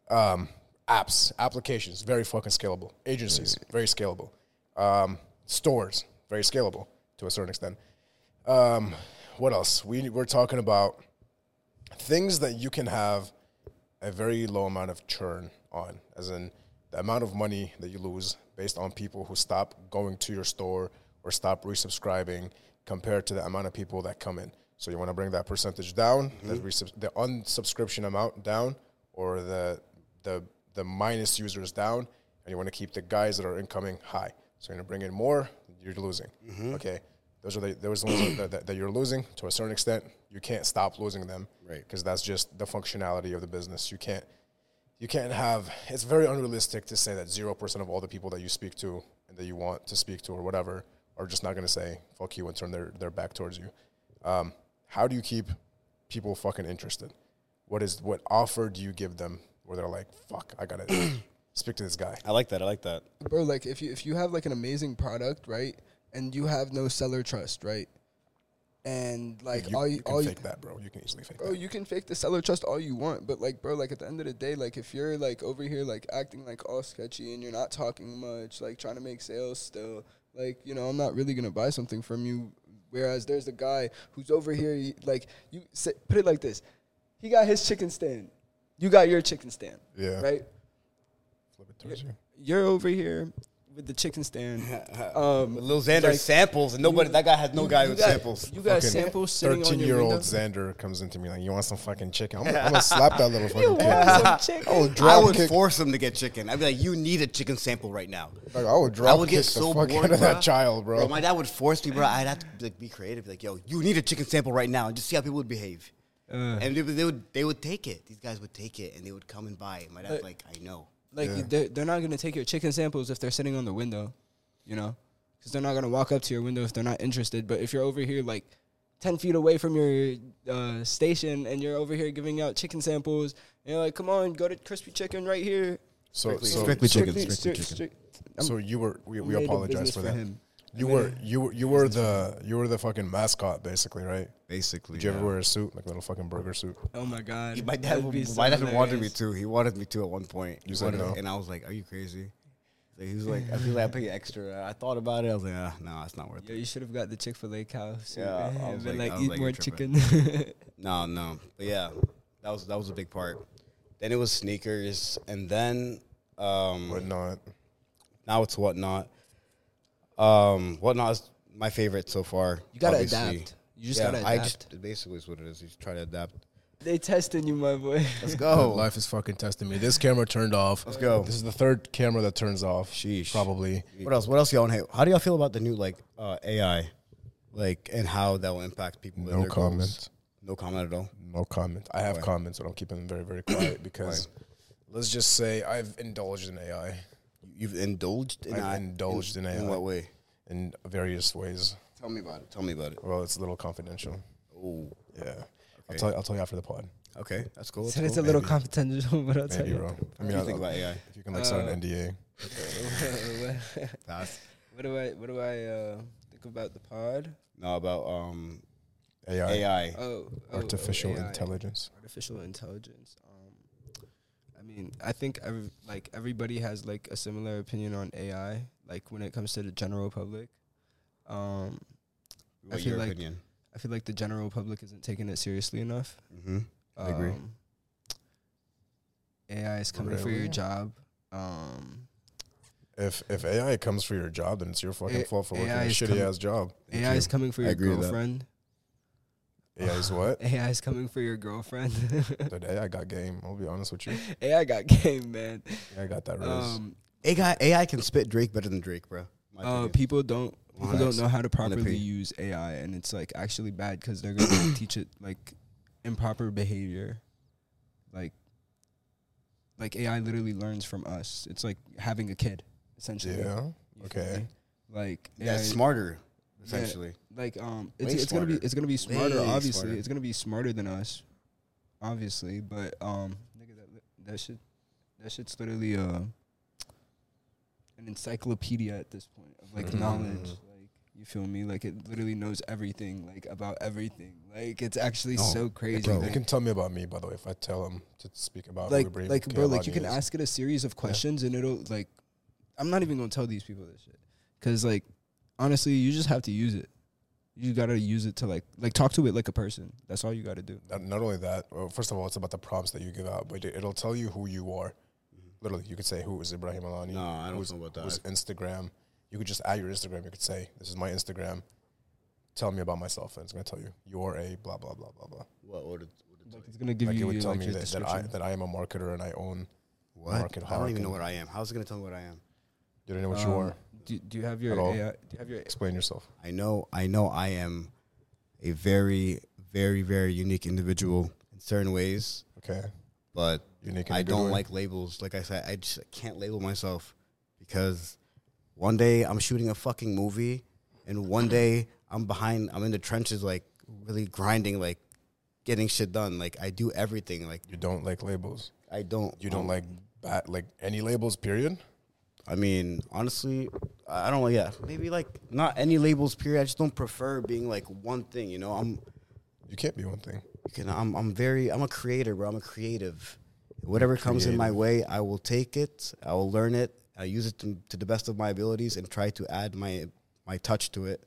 [SPEAKER 1] um, apps, applications, very fucking scalable. Agencies, very scalable. Um, stores, very scalable to a certain extent. Um, what else? We we're talking about things that you can have a very low amount of churn on, as in the amount of money that you lose based on people who stop going to your store or stop resubscribing compared to the amount of people that come in. So you want to bring that percentage down, the, mm-hmm. resub- the unsubscription amount down, or the the the minus users down, and you want to keep the guys that are incoming high. So you're gonna bring in more, you're losing. Mm-hmm. Okay, those are the those ones that, that, that you're losing to a certain extent. You can't stop losing them,
[SPEAKER 2] Right.
[SPEAKER 1] Because that's just the functionality of the business. You can't you can't have. It's very unrealistic to say that zero percent of all the people that you speak to and that you want to speak to or whatever are just not gonna say fuck you and turn their their back towards you. Um, how do you keep people fucking interested? What is what offer do you give them where they're like, fuck, I gotta (clears throat) speak to this guy?
[SPEAKER 2] I like that. I like that.
[SPEAKER 3] bro. Like if you if you have like an amazing product, right, and you have no seller trust, right, and like
[SPEAKER 1] you,
[SPEAKER 3] all
[SPEAKER 1] you
[SPEAKER 3] you
[SPEAKER 1] can
[SPEAKER 3] all you,
[SPEAKER 1] fake that, bro. You can easily fake
[SPEAKER 3] bro,
[SPEAKER 1] that.
[SPEAKER 3] you can fake the seller trust all you want, but like, bro, like at the end of the day, like if you're like over here like acting like all sketchy and you're not talking much, like trying to make sales still, like you know, I'm not really gonna buy something from you. Whereas there's a guy who's over here, he- like you say, put it like this, he got his chicken stand, you got your chicken stand,
[SPEAKER 1] Yeah.
[SPEAKER 3] right?
[SPEAKER 1] Flip it towards you.
[SPEAKER 3] You're over here with the chicken stand. (laughs) Um,
[SPEAKER 2] Little Xander
[SPEAKER 3] like-
[SPEAKER 2] samples, and nobody. That guy has no guy
[SPEAKER 3] you
[SPEAKER 2] with
[SPEAKER 3] got-
[SPEAKER 2] samples.
[SPEAKER 3] You got
[SPEAKER 1] Fucking
[SPEAKER 3] samples sitting on your
[SPEAKER 1] Thirteen-year-old. Xander comes into me like, "You want some fucking chicken?" I'm, (laughs) gonna- I'm gonna slap that little (laughs) fucking kid.
[SPEAKER 3] want some chicken?
[SPEAKER 1] I would
[SPEAKER 2] I would
[SPEAKER 1] kick.
[SPEAKER 2] force him to get chicken. I'd be like, "You need a chicken sample right now."
[SPEAKER 1] Like, I would drop
[SPEAKER 2] I would get so
[SPEAKER 1] the fuck
[SPEAKER 2] bored,
[SPEAKER 1] out of that child, bro.
[SPEAKER 2] my dad would force me, bro. I'd have to like, be creative. Be like, yo, you need a chicken sample right now, and just see how people would behave.
[SPEAKER 3] Uh.
[SPEAKER 2] and they, would- they would they would take it. These guys would take it, and they would come and buy it. My dad's
[SPEAKER 3] But-
[SPEAKER 2] like, I know.
[SPEAKER 3] Like
[SPEAKER 1] Yeah.
[SPEAKER 3] they're, they're not gonna take your chicken samples if they're sitting on the window, you know, because they're not gonna walk up to your window if they're not interested. But if you're over here like ten feet away from your uh, station and you're over here giving out chicken samples, and you're like, "Come on, go to crispy chicken right here."
[SPEAKER 1] So,
[SPEAKER 2] Strictly-
[SPEAKER 1] so,
[SPEAKER 2] strictly chicken,
[SPEAKER 3] Strictly-
[SPEAKER 2] strictly
[SPEAKER 3] strict-
[SPEAKER 2] chicken.
[SPEAKER 3] strict-
[SPEAKER 1] so you were we, we apologize for
[SPEAKER 3] for
[SPEAKER 1] that.
[SPEAKER 3] him.
[SPEAKER 1] You were
[SPEAKER 3] made
[SPEAKER 1] you were you were the you were the fucking mascot basically, right?
[SPEAKER 2] Basically,
[SPEAKER 1] Did you ever wear a suit like a little fucking burger suit?
[SPEAKER 3] Oh my god,
[SPEAKER 2] My dad,
[SPEAKER 3] That'd be so
[SPEAKER 2] my dad wanted me
[SPEAKER 3] hilarious.
[SPEAKER 2] to. He wanted me to at one point.
[SPEAKER 1] You
[SPEAKER 2] He
[SPEAKER 1] said
[SPEAKER 2] wanted-
[SPEAKER 1] no.
[SPEAKER 2] and I was like, "Are you crazy?" So he was like, "I feel like I pay extra." I thought about it. I was like, ah, "No, it's not worth
[SPEAKER 3] Yo,
[SPEAKER 2] it."
[SPEAKER 3] you should have got the Chick Fil A cow suit.
[SPEAKER 2] Yeah, I
[SPEAKER 3] and
[SPEAKER 2] was (laughs)
[SPEAKER 3] been
[SPEAKER 2] like-
[SPEAKER 3] like,
[SPEAKER 2] I was
[SPEAKER 3] eat
[SPEAKER 2] like,
[SPEAKER 3] more chicken. (laughs)
[SPEAKER 2] No, no, but yeah, that was that was a big part. Then it was sneakers, and then um,
[SPEAKER 1] But not.
[SPEAKER 2] now it's whatnot. Um, whatnot is my favorite so far.
[SPEAKER 3] you gotta
[SPEAKER 2] obviously.
[SPEAKER 3] adapt. You just
[SPEAKER 2] yeah,
[SPEAKER 3] gotta adapt.
[SPEAKER 2] I
[SPEAKER 3] adapt.
[SPEAKER 2] just basically is what it is. You just try to adapt.
[SPEAKER 3] they testing you, my boy.
[SPEAKER 2] Let's (laughs) go.
[SPEAKER 1] life is fucking testing me. This camera turned off.
[SPEAKER 2] Let's go.
[SPEAKER 1] This is the third camera that turns off.
[SPEAKER 2] Sheesh.
[SPEAKER 1] Probably.
[SPEAKER 2] What else? What else y'all want? How do y'all feel about the new like uh, AI, like and how that will impact people? and
[SPEAKER 1] No
[SPEAKER 2] their
[SPEAKER 1] comment.
[SPEAKER 2] goals? No comment at all.
[SPEAKER 1] No comment. I have
[SPEAKER 2] Why?
[SPEAKER 1] comments, but I'm keeping them very, very quiet (clears throat) because let's just say I've indulged in AI
[SPEAKER 2] You've indulged in
[SPEAKER 1] I've
[SPEAKER 2] AI?
[SPEAKER 1] indulged in
[SPEAKER 2] In
[SPEAKER 1] AI.
[SPEAKER 2] what way?
[SPEAKER 1] in various ways.
[SPEAKER 2] Tell me about it. Tell me about it.
[SPEAKER 1] Well, it's a little confidential.
[SPEAKER 2] Oh,
[SPEAKER 1] Yeah. I'll tell you, I'll tell you after the pod.
[SPEAKER 2] okay, that's cool. That's
[SPEAKER 3] Said it's a little
[SPEAKER 1] maybe.
[SPEAKER 3] confidential, (laughs) but I'll tell you.
[SPEAKER 1] bro. I
[SPEAKER 2] What
[SPEAKER 1] mean,
[SPEAKER 2] do you
[SPEAKER 1] I,
[SPEAKER 2] think about AI?
[SPEAKER 1] if you can like sign
[SPEAKER 3] Uh,
[SPEAKER 1] an NDA.
[SPEAKER 2] Fast.
[SPEAKER 3] what do I what do I uh, think about the pod?
[SPEAKER 2] No, about um
[SPEAKER 1] AI,
[SPEAKER 2] AI.
[SPEAKER 3] Oh, oh, oh,
[SPEAKER 1] artificial
[SPEAKER 3] AI.
[SPEAKER 1] intelligence.
[SPEAKER 3] Artificial intelligence. I mean, I think every, like everybody has like a similar opinion on AI. Like when it comes to the general public, um, I
[SPEAKER 2] What's
[SPEAKER 3] feel
[SPEAKER 2] your
[SPEAKER 3] like-
[SPEAKER 2] opinion?
[SPEAKER 3] I feel like the general public isn't taking it seriously enough.
[SPEAKER 2] Mm-hmm. I agree.
[SPEAKER 3] Um, AI is coming for your job. Um,
[SPEAKER 1] If if AI comes for your job, then it's your fucking
[SPEAKER 3] A-
[SPEAKER 1] fault for working
[SPEAKER 3] AI
[SPEAKER 1] a shitty
[SPEAKER 3] coming-
[SPEAKER 1] ass job.
[SPEAKER 3] AI is coming for your
[SPEAKER 2] agree that.
[SPEAKER 3] girlfriend.
[SPEAKER 1] AI is what? (laughs)
[SPEAKER 3] AI is coming for your girlfriend.
[SPEAKER 1] Dude, AI (laughs) got game. I'll be honest with you.
[SPEAKER 3] AI got game, man.
[SPEAKER 1] AI got that riz.
[SPEAKER 3] Um,
[SPEAKER 2] AI AI can spit Drake better than Drake, bro.
[SPEAKER 3] Uh, people don't people don't know how to properly use AI, and it's like actually bad because they're gonna teach it like improper behavior, like like AI literally learns from us. It's like having a kid, essentially.
[SPEAKER 1] yeah.
[SPEAKER 3] You
[SPEAKER 1] Okay.
[SPEAKER 3] Like
[SPEAKER 2] yeah,
[SPEAKER 3] AI
[SPEAKER 2] smarter
[SPEAKER 3] Yeah. like um it's, it's gonna be
[SPEAKER 2] smarter.
[SPEAKER 3] it's gonna be smarter
[SPEAKER 2] Way
[SPEAKER 3] obviously
[SPEAKER 2] smarter.
[SPEAKER 3] it's gonna be smarter than us obviously but um nigga that that shit that shit's literally uh an encyclopedia at this point of like
[SPEAKER 1] Mhm.
[SPEAKER 3] knowledge like you feel me like it literally knows everything like about everything like it's actually
[SPEAKER 2] No,
[SPEAKER 3] so crazy
[SPEAKER 2] bro.
[SPEAKER 3] Like,
[SPEAKER 1] can tell me about me, by the way, if I tell them to speak about
[SPEAKER 3] like,
[SPEAKER 1] Uber,
[SPEAKER 3] like bro like you can ask it a series of questions and it'll like i'm not even gonna tell these people this shit because like honestly you just have to use it you gotta use it to like like talk to it like a person that's all you gotta do
[SPEAKER 1] Not, not only that, well, first of all, it's about the prompts that you give out, but it, it'll tell you who you are. Literally, you could say who is Ibrahim Alani.
[SPEAKER 2] No, I don't know about that.
[SPEAKER 1] Who's Instagram? You could just add your Instagram. You could say, "This is my Instagram. Tell me about myself," and it's gonna tell you you're a blah blah blah blah blah.
[SPEAKER 2] What what did,
[SPEAKER 3] like it's gonna give
[SPEAKER 1] like it would tell
[SPEAKER 3] like
[SPEAKER 1] me that, that I that I am a marketer and I own.
[SPEAKER 2] what?
[SPEAKER 1] Market
[SPEAKER 2] I don't even know what I am. How's it gonna tell me what I am?
[SPEAKER 1] You don't know what you
[SPEAKER 3] Um,
[SPEAKER 1] are.
[SPEAKER 3] Do, do you have your AI, do you have your
[SPEAKER 1] Explain yourself.
[SPEAKER 2] I know I know I am a very very very unique individual in certain ways,
[SPEAKER 1] Okay.
[SPEAKER 2] but
[SPEAKER 1] Unique. in
[SPEAKER 2] I
[SPEAKER 1] a good
[SPEAKER 2] don't like labels. Like I said, I just can't label myself because one day I'm shooting a fucking movie, and one day I'm behind. I'm in the trenches, like really grinding, like getting shit done. Like I do everything. Like
[SPEAKER 1] You don't like labels.
[SPEAKER 2] I don't.
[SPEAKER 1] You don't
[SPEAKER 2] um,
[SPEAKER 1] like bat like any labels. Period.
[SPEAKER 2] I mean, honestly, I I don't. Yeah, maybe like not any labels. Period. I just don't prefer being like one thing. You know, I'm.
[SPEAKER 1] You can't be one thing.
[SPEAKER 2] You can, I'm. I'm very. I'm a creator, bro. I'm a creative. Whatever comes in my way, I will take it. I will learn it. I use it to, to the best of my abilities and try to add my my touch to it,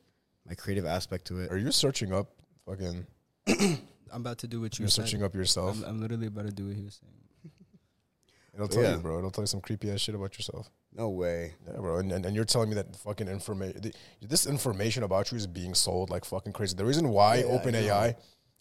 [SPEAKER 2] my creative aspect to it.
[SPEAKER 1] Are you searching up fucking? (coughs)
[SPEAKER 3] i'm about to do what you
[SPEAKER 1] You're
[SPEAKER 3] said
[SPEAKER 1] searching up yourself.
[SPEAKER 3] I'm, I'm literally about to do what he was saying
[SPEAKER 1] It'll tell
[SPEAKER 2] Yeah.
[SPEAKER 1] you, bro. It'll tell you some creepy ass shit about yourself.
[SPEAKER 2] No way.
[SPEAKER 1] Yeah, bro. And, and, and you're telling me that fucking information, this information about you is being sold like fucking crazy. The reason why
[SPEAKER 2] Yeah,
[SPEAKER 1] OpenAI,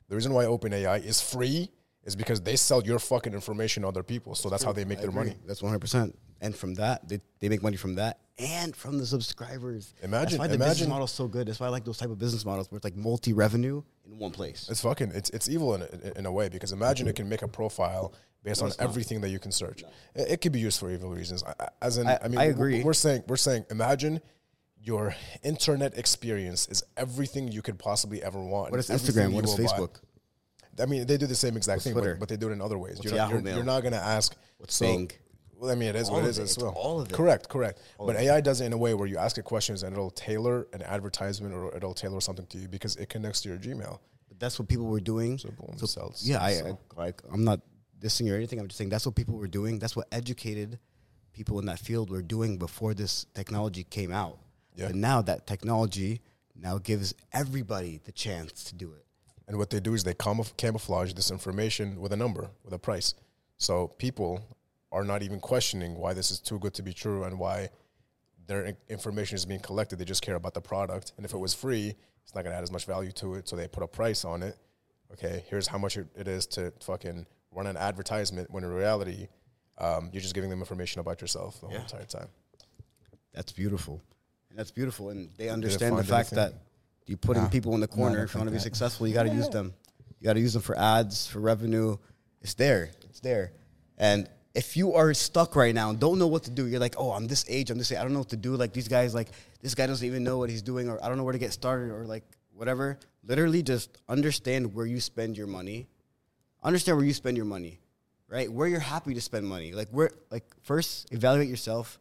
[SPEAKER 1] the reason why OpenAI is free is because they sell your fucking information to other people. So that's how they make
[SPEAKER 2] I
[SPEAKER 1] their
[SPEAKER 2] agree.
[SPEAKER 1] money.
[SPEAKER 2] That's one hundred percent. And from that, they, they make money from that and from the subscribers.
[SPEAKER 1] Imagine-
[SPEAKER 2] That's why the business
[SPEAKER 1] imagine-
[SPEAKER 2] model is so good. That's why I like those type of business models where it's like multi revenue in one place.
[SPEAKER 1] It's fucking, it's, it's evil in, a- in a way because imagine it can make a profile based on
[SPEAKER 2] it's not.
[SPEAKER 1] everything that you can search. It, it could be used for evil reasons. I- As in,
[SPEAKER 2] I-
[SPEAKER 1] I, mean,
[SPEAKER 2] I agree.
[SPEAKER 1] We're saying, we're saying, imagine your internet experience is everything you could possibly ever want.
[SPEAKER 2] What is Instagram? What is
[SPEAKER 1] will buy.
[SPEAKER 2] Facebook?
[SPEAKER 1] I mean, they do the same exact thing, but, but they do it in other ways.
[SPEAKER 2] What's
[SPEAKER 1] You're, not, you're, you're not going to ask.
[SPEAKER 2] What's
[SPEAKER 1] so,
[SPEAKER 2] Bing?
[SPEAKER 1] Well, I mean, it is
[SPEAKER 2] All
[SPEAKER 1] what it is
[SPEAKER 2] it.
[SPEAKER 1] as well.
[SPEAKER 2] all of it.
[SPEAKER 1] Correct, correct. but AI does it in a way where you ask it questions and it'll tailor an advertisement or it'll tailor something to you because it connects to your Gmail.
[SPEAKER 2] But that's what people were doing.
[SPEAKER 1] So boom,
[SPEAKER 2] So- yeah, I,
[SPEAKER 1] So-
[SPEAKER 2] I like. I'm not dissing or anything. I'm just saying that's what people were doing. That's what educated people in that field were doing before this technology came out.
[SPEAKER 1] Yeah.
[SPEAKER 2] But now that technology now gives everybody the chance to do it.
[SPEAKER 1] And what they do is they camouf- camouflage this information with a number, with a price. So people are not even questioning why this is too good to be true and why their information is being collected. They just care about the product. And if it was free, it's not going to add as much value to it. So they put a price on it. Okay, here's how much it it is to fucking run an advertisement when in reality, um, you're just giving them information about yourself the whole entire time.
[SPEAKER 2] That's beautiful. And that's beautiful. And they understand the fact
[SPEAKER 1] anything?
[SPEAKER 2] that you put in
[SPEAKER 3] Nah.
[SPEAKER 2] people in the corner. if you want to be
[SPEAKER 3] that.
[SPEAKER 2] successful, you got to use them. You got to use them for ads, for revenue. It's there. It's there. And if you are stuck right now and don't know what to do, you're like, oh, I'm this age, I'm this age, I don't know what to do. Like these guys, like this guy doesn't even know what he's doing, or I don't know where to get started, or like whatever. Literally, just understand where you spend your money. Understand where you spend your money, right? Where you're happy to spend money. Like where, like first evaluate yourself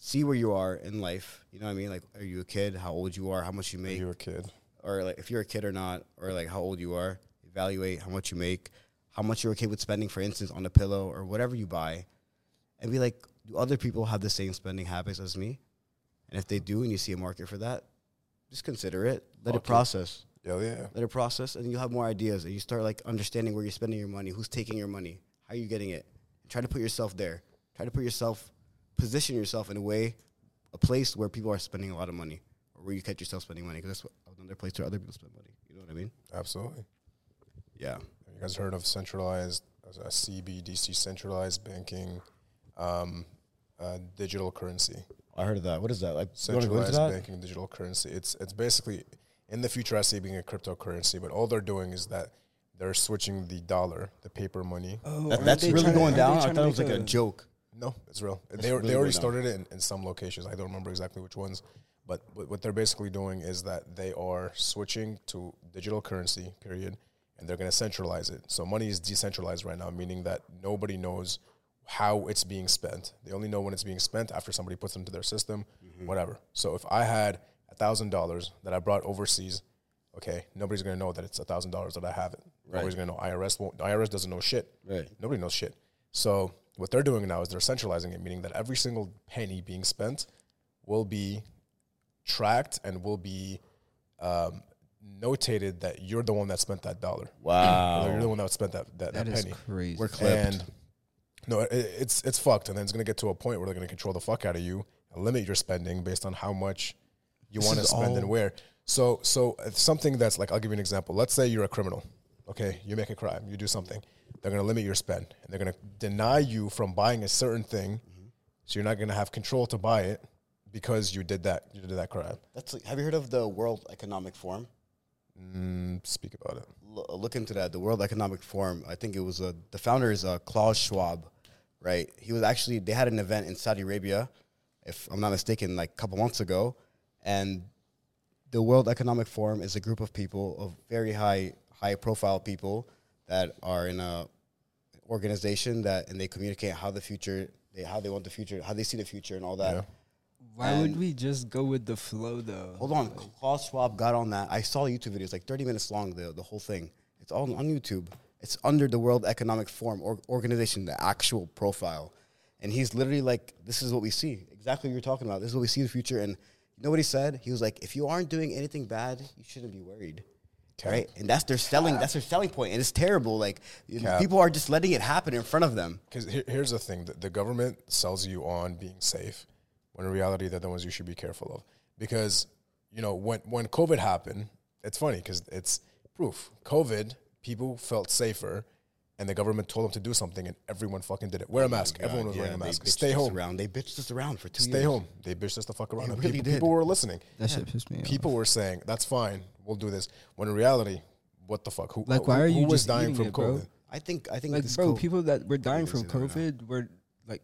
[SPEAKER 2] see where you are in life. You know what I mean? Like, are you a kid? How old you are? How much you make?
[SPEAKER 1] You're a kid.
[SPEAKER 2] or like, if you're a kid or not, or like how old you are. Evaluate how much you make, how much you're okay with spending, for instance, on a pillow or whatever you buy, and be like, do other people have the same spending habits as me? And if they do, and you see a market for that, just consider it. Let it
[SPEAKER 1] it.
[SPEAKER 2] process.
[SPEAKER 1] Yeah, yeah.
[SPEAKER 2] Let it process, and you'll have more ideas, and you start like understanding where you're spending your money, who's taking your money, how are you getting it. Try to put yourself there. Try to put yourself, position yourself in a way, a place where people are spending a lot of money, or where you catch yourself spending money, because that's another place where other people spend money. You know what I mean?
[SPEAKER 1] Absolutely.
[SPEAKER 2] Yeah.
[SPEAKER 1] Have you guys heard of centralized uh, CBDC, centralized banking, um, uh, digital currency?
[SPEAKER 2] I heard of that. What is that? Like, you wanna go
[SPEAKER 1] Centralized
[SPEAKER 2] that?
[SPEAKER 1] banking, digital currency. It's it's basically in the future I see it being a cryptocurrency, but all they're doing is that they're switching the dollar, the paper money.
[SPEAKER 3] Oh,
[SPEAKER 2] That- that's really
[SPEAKER 3] trying to-
[SPEAKER 2] going down. I thought it was like
[SPEAKER 3] make
[SPEAKER 2] a joke.
[SPEAKER 1] No, it's real.
[SPEAKER 2] That's
[SPEAKER 1] they
[SPEAKER 2] really
[SPEAKER 1] they already
[SPEAKER 2] going down.
[SPEAKER 1] started it in, in some locations. I don't remember exactly which ones, but what what they're basically doing is that they are switching to digital currency. Period, and they're going to centralize it. So money is decentralized right now, meaning that nobody knows how it's being spent. They only know when it's being spent after somebody puts it into their system,
[SPEAKER 2] Mm-hmm.
[SPEAKER 1] whatever. So if I had a thousand dollars that I brought overseas, okay, nobody's going to know that it's a thousand dollars that I have it. Nobody's going to know. IRS won't. IRS doesn't know shit.
[SPEAKER 2] Right.
[SPEAKER 1] Nobody knows shit. So what they're doing now is they're centralizing it, meaning that every single penny being spent will be tracked and will be um, notated that you're the one that spent that dollar.
[SPEAKER 2] Wow.
[SPEAKER 1] You're the one that spent that that, that,
[SPEAKER 3] That is
[SPEAKER 1] penny.
[SPEAKER 3] crazy.
[SPEAKER 2] We're clipped.
[SPEAKER 1] And no, it, it's it's fucked, and then it's gonna get to a point where they're gonna control the fuck out of you and limit your spending based on how much you want to spend and where. So so uh, something that's like I'll give you an example. Let's say you're a criminal. Okay, you make a crime, you do something. They're gonna limit your spend, and they're gonna deny you from buying a certain thing,
[SPEAKER 2] Mm-hmm.
[SPEAKER 1] so you're not gonna have control to buy it because you did that you did that crime.
[SPEAKER 2] That's like, have you heard of the World Economic Forum?
[SPEAKER 1] Mm, speak about it.
[SPEAKER 2] L- look into that. The World Economic Forum. I think it was uh, the founder is uh, Klaus Schwab, right? He was actually they had an event in Saudi Arabia, if I'm not mistaken, like a couple months ago, and the World Economic Forum is a group of people of very high high profile people that are in a organization that and they communicate how the future they how they want the future how they see the future and all that.
[SPEAKER 1] Yeah.
[SPEAKER 3] Why would
[SPEAKER 2] And-
[SPEAKER 3] we just go with the flow though?
[SPEAKER 2] Hold on, Klaus Schwab got on that. I saw YouTube videos, like 30 minutes long, the, the whole thing. It's all on YouTube. It's under the World Economic Forum or, organization, the actual profile. And he's literally like, this is what we see. Exactly what you're talking about. This is what we see in the future. And you know what he said? He was like, if you aren't doing anything bad, you shouldn't be worried. right? And that's their selling. That's their selling point, and it's terrible. Like
[SPEAKER 1] Cap.
[SPEAKER 2] people are just letting it happen in front of them.
[SPEAKER 1] Because here, here's the thing: the, the government sells you on being safe, when in reality they're the ones you should be careful of. Because you know when when COVID happened, it's funny because it's proof. COVID, people felt safer, and the government told them to do something, and everyone fucking did it. Wear a oh mask. Everyone was wearing a
[SPEAKER 2] Oh they
[SPEAKER 1] mask.
[SPEAKER 2] bitched
[SPEAKER 1] Stay
[SPEAKER 2] us
[SPEAKER 1] home.
[SPEAKER 2] Around. They bitched us around for two
[SPEAKER 1] Stay
[SPEAKER 2] years.
[SPEAKER 1] home. They bitched us the fuck around.
[SPEAKER 2] Really
[SPEAKER 1] people, people were listening.
[SPEAKER 3] That shit pissed me off.
[SPEAKER 1] People were saying, "That's fine. We'll do this." When in reality, what the fuck? Who,
[SPEAKER 3] Like,
[SPEAKER 1] who-
[SPEAKER 3] why are
[SPEAKER 1] who
[SPEAKER 3] you
[SPEAKER 1] was
[SPEAKER 3] just
[SPEAKER 1] dying from
[SPEAKER 3] it, bro?
[SPEAKER 1] COVID?
[SPEAKER 2] I think. I think.
[SPEAKER 3] like
[SPEAKER 2] this
[SPEAKER 3] bro,
[SPEAKER 2] co-
[SPEAKER 3] people that were dying from
[SPEAKER 2] it's either way.
[SPEAKER 3] COVID were like,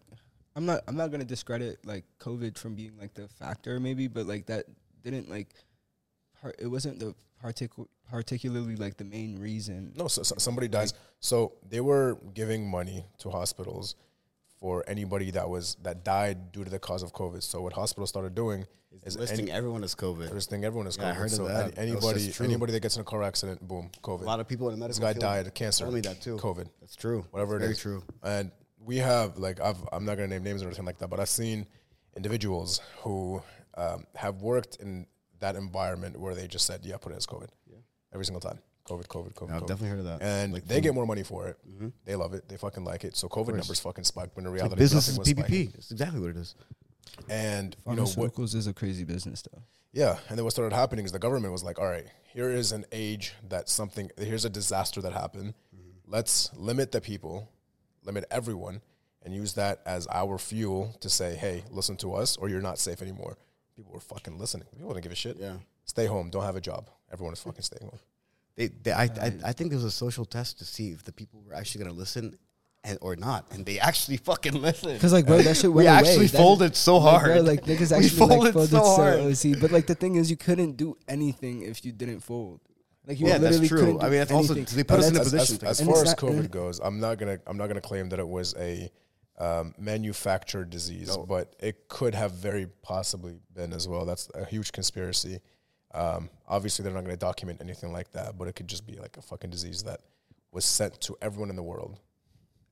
[SPEAKER 3] I'm not, I'm not gonna discredit like COVID from being like the factor maybe, but like that didn't like, par- it wasn't the particu- particularly like the main reason.
[SPEAKER 1] No, so, so somebody dies. So they were giving money to hospitals for anybody that was that died due to the cause of COVID. So what hospitals started doing is
[SPEAKER 2] listing
[SPEAKER 1] any,
[SPEAKER 2] everyof as COVID.
[SPEAKER 1] first thing everyone is COVID.
[SPEAKER 2] Yeah, I heard of
[SPEAKER 1] so
[SPEAKER 2] that.
[SPEAKER 1] any-
[SPEAKER 2] That
[SPEAKER 1] anybody
[SPEAKER 2] just
[SPEAKER 1] anybody that gets in a car accident, boom, COVID.
[SPEAKER 2] A lot of people in the
[SPEAKER 1] this
[SPEAKER 2] medical
[SPEAKER 1] guy
[SPEAKER 2] field
[SPEAKER 1] died of cancer.
[SPEAKER 2] Told me that too.
[SPEAKER 1] COVID.
[SPEAKER 2] That's true.
[SPEAKER 1] whatever
[SPEAKER 2] It's
[SPEAKER 1] it
[SPEAKER 2] very
[SPEAKER 1] is.
[SPEAKER 2] true.
[SPEAKER 1] And we have like I've I'm not gonna name names or anything like that, but I've seen individuals who um, have worked in that environment where they just said, "Yeah, put it as COVID," every single time. COVID, COVID, COVID.
[SPEAKER 2] I've
[SPEAKER 1] COVID.
[SPEAKER 2] definitely heard of that.
[SPEAKER 1] And
[SPEAKER 2] Like
[SPEAKER 1] they
[SPEAKER 2] from-
[SPEAKER 1] get mm-hmm. more money for it. Mm-hmm. They love it. They fucking like it. So COVID numbers fucking spike. When in
[SPEAKER 2] Like
[SPEAKER 1] reality,
[SPEAKER 2] business is
[SPEAKER 1] nothing was.
[SPEAKER 2] PPP. That's exactly what it is.
[SPEAKER 1] And you know what?
[SPEAKER 3] Is a crazy business though.
[SPEAKER 1] Yeah, and then what started happening is the government was like, "All right, here is an age that something. Here's a disaster that happened. Mm-hmm. Let's limit the people, limit everyone, and use that as our fuel to say, hey, listen to us, or you're not safe anymore." People were fucking listening. People didn't give a shit.
[SPEAKER 2] Yeah.
[SPEAKER 1] Stay home. Don't have a job. Everyone is fucking staying home.
[SPEAKER 2] They, they I, I, I think it was a social test to see if the people were actually gonna listen, and or not, and they actually fucking listened.
[SPEAKER 3] Cause like bro, that shit
[SPEAKER 2] We
[SPEAKER 3] went away.
[SPEAKER 2] actually
[SPEAKER 3] That-
[SPEAKER 2] folded so
[SPEAKER 3] like,
[SPEAKER 2] hard.
[SPEAKER 3] bro, like niggas (laughs)
[SPEAKER 2] We
[SPEAKER 3] actually
[SPEAKER 2] folded
[SPEAKER 3] like, folded
[SPEAKER 2] so
[SPEAKER 3] so
[SPEAKER 2] hard.
[SPEAKER 3] OC. But like the thing is, you couldn't do anything if you didn't fold. Like you
[SPEAKER 2] Yeah, that's
[SPEAKER 3] literally
[SPEAKER 2] true.
[SPEAKER 3] couldn't
[SPEAKER 2] I
[SPEAKER 3] do
[SPEAKER 2] mean, it's also-
[SPEAKER 3] anything.
[SPEAKER 2] they put us in a
[SPEAKER 3] That's-
[SPEAKER 1] as,
[SPEAKER 2] position
[SPEAKER 1] as, as far as COVID
[SPEAKER 3] and-
[SPEAKER 1] goes, I'm not gonna I'm not gonna claim that it was a um, manufactured disease, but it could have very possibly been as well. That's a huge conspiracy. Um, obviously, they're not going to document anything like that, but it could just be like a fucking disease that was sent to everyone in the world,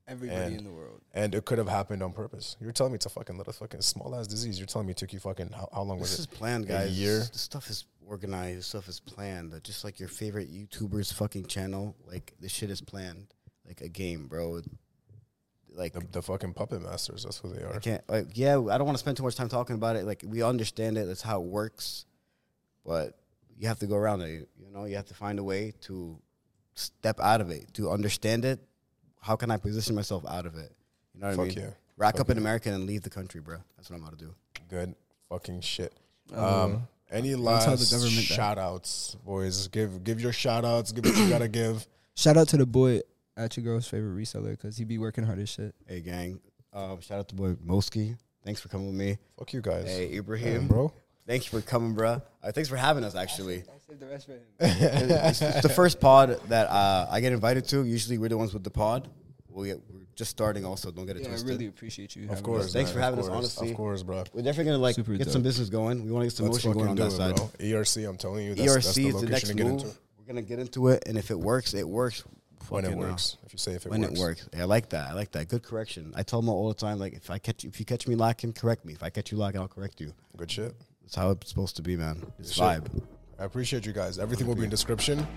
[SPEAKER 3] Everybody
[SPEAKER 1] and-
[SPEAKER 3] in the world.
[SPEAKER 1] and it could have happened on purpose. You're telling me it's a fucking little fucking small ass disease. You're telling me it took you fucking how, how long was
[SPEAKER 2] This
[SPEAKER 1] it?
[SPEAKER 2] is planned,
[SPEAKER 1] A
[SPEAKER 2] guys.
[SPEAKER 1] year?
[SPEAKER 2] This stuff is organized. This stuff is planned. Just like your favorite YouTuber's fucking channel, like this shit is planned, like a game, bro. Like
[SPEAKER 1] The, the fucking puppet masters. That's who they are.
[SPEAKER 2] I can't. Like, yeah, I don't want to spend too much time talking about it. Like, we understand it. That's how it works, but you have to go around it. You know, you have to find a way to step out of it, to understand it. How can I position myself out of it? You know what I
[SPEAKER 1] Fuck
[SPEAKER 2] mean?
[SPEAKER 1] yeah.
[SPEAKER 2] Rack
[SPEAKER 1] Fuck
[SPEAKER 2] up in America and leave the country, bro. That's what I'm about to do.
[SPEAKER 1] Good fucking shit.
[SPEAKER 3] Uh,
[SPEAKER 1] Um, any
[SPEAKER 3] tell the
[SPEAKER 1] last
[SPEAKER 3] government
[SPEAKER 1] shout outs, boys? Give give your shout outs. Give what you gotta give.
[SPEAKER 3] Shout out to the boy at your girl's favorite reseller because he'd be working hard as shit.
[SPEAKER 2] Hey, gang. Um, shout out to boy Moski. Thanks for coming with me.
[SPEAKER 1] Fuck you guys.
[SPEAKER 2] Hey,
[SPEAKER 1] Yeah,
[SPEAKER 2] Ibrahim.
[SPEAKER 1] bro.
[SPEAKER 2] Thank you for coming, bro. Uh, thanks for having us, actually.
[SPEAKER 3] I saved the rest for him. (laughs)
[SPEAKER 2] it's, it's the first pod that uh, I get invited to. Usually we're the ones with the pod. We, we're just starting also. Don't get it
[SPEAKER 3] Yeah, I
[SPEAKER 2] twisted.
[SPEAKER 3] really appreciate you.
[SPEAKER 1] Of course.
[SPEAKER 3] us.
[SPEAKER 2] Thanks
[SPEAKER 1] man,
[SPEAKER 2] for
[SPEAKER 1] of
[SPEAKER 2] having us,
[SPEAKER 1] course,
[SPEAKER 2] honestly.
[SPEAKER 1] Of course, bro.
[SPEAKER 2] We're definitely going to like
[SPEAKER 3] Super
[SPEAKER 2] get some business going. We want to get some
[SPEAKER 1] Let's
[SPEAKER 2] motion going on
[SPEAKER 1] do
[SPEAKER 2] that
[SPEAKER 1] it,
[SPEAKER 2] side.
[SPEAKER 1] bro. ERC, I'm telling you, that's,
[SPEAKER 2] ERC
[SPEAKER 1] that's the
[SPEAKER 2] is the
[SPEAKER 1] location
[SPEAKER 2] next
[SPEAKER 1] to get
[SPEAKER 2] move.
[SPEAKER 1] into.
[SPEAKER 2] We're going to get into it. And if it works, it works.
[SPEAKER 1] When it
[SPEAKER 2] uh,
[SPEAKER 1] works. If you say if it works.
[SPEAKER 2] when
[SPEAKER 1] works.
[SPEAKER 2] it works. Yeah, I like that. I like that. Good correction. I tell them all the time, like, if I catch you, if you catch me lacking, correct me. If I catch you lacking, I'll correct you.
[SPEAKER 1] Good shit.
[SPEAKER 2] That's how it's supposed to be, man. It's
[SPEAKER 1] Shit.
[SPEAKER 2] vibe.
[SPEAKER 1] I appreciate you guys. Everything will be in description.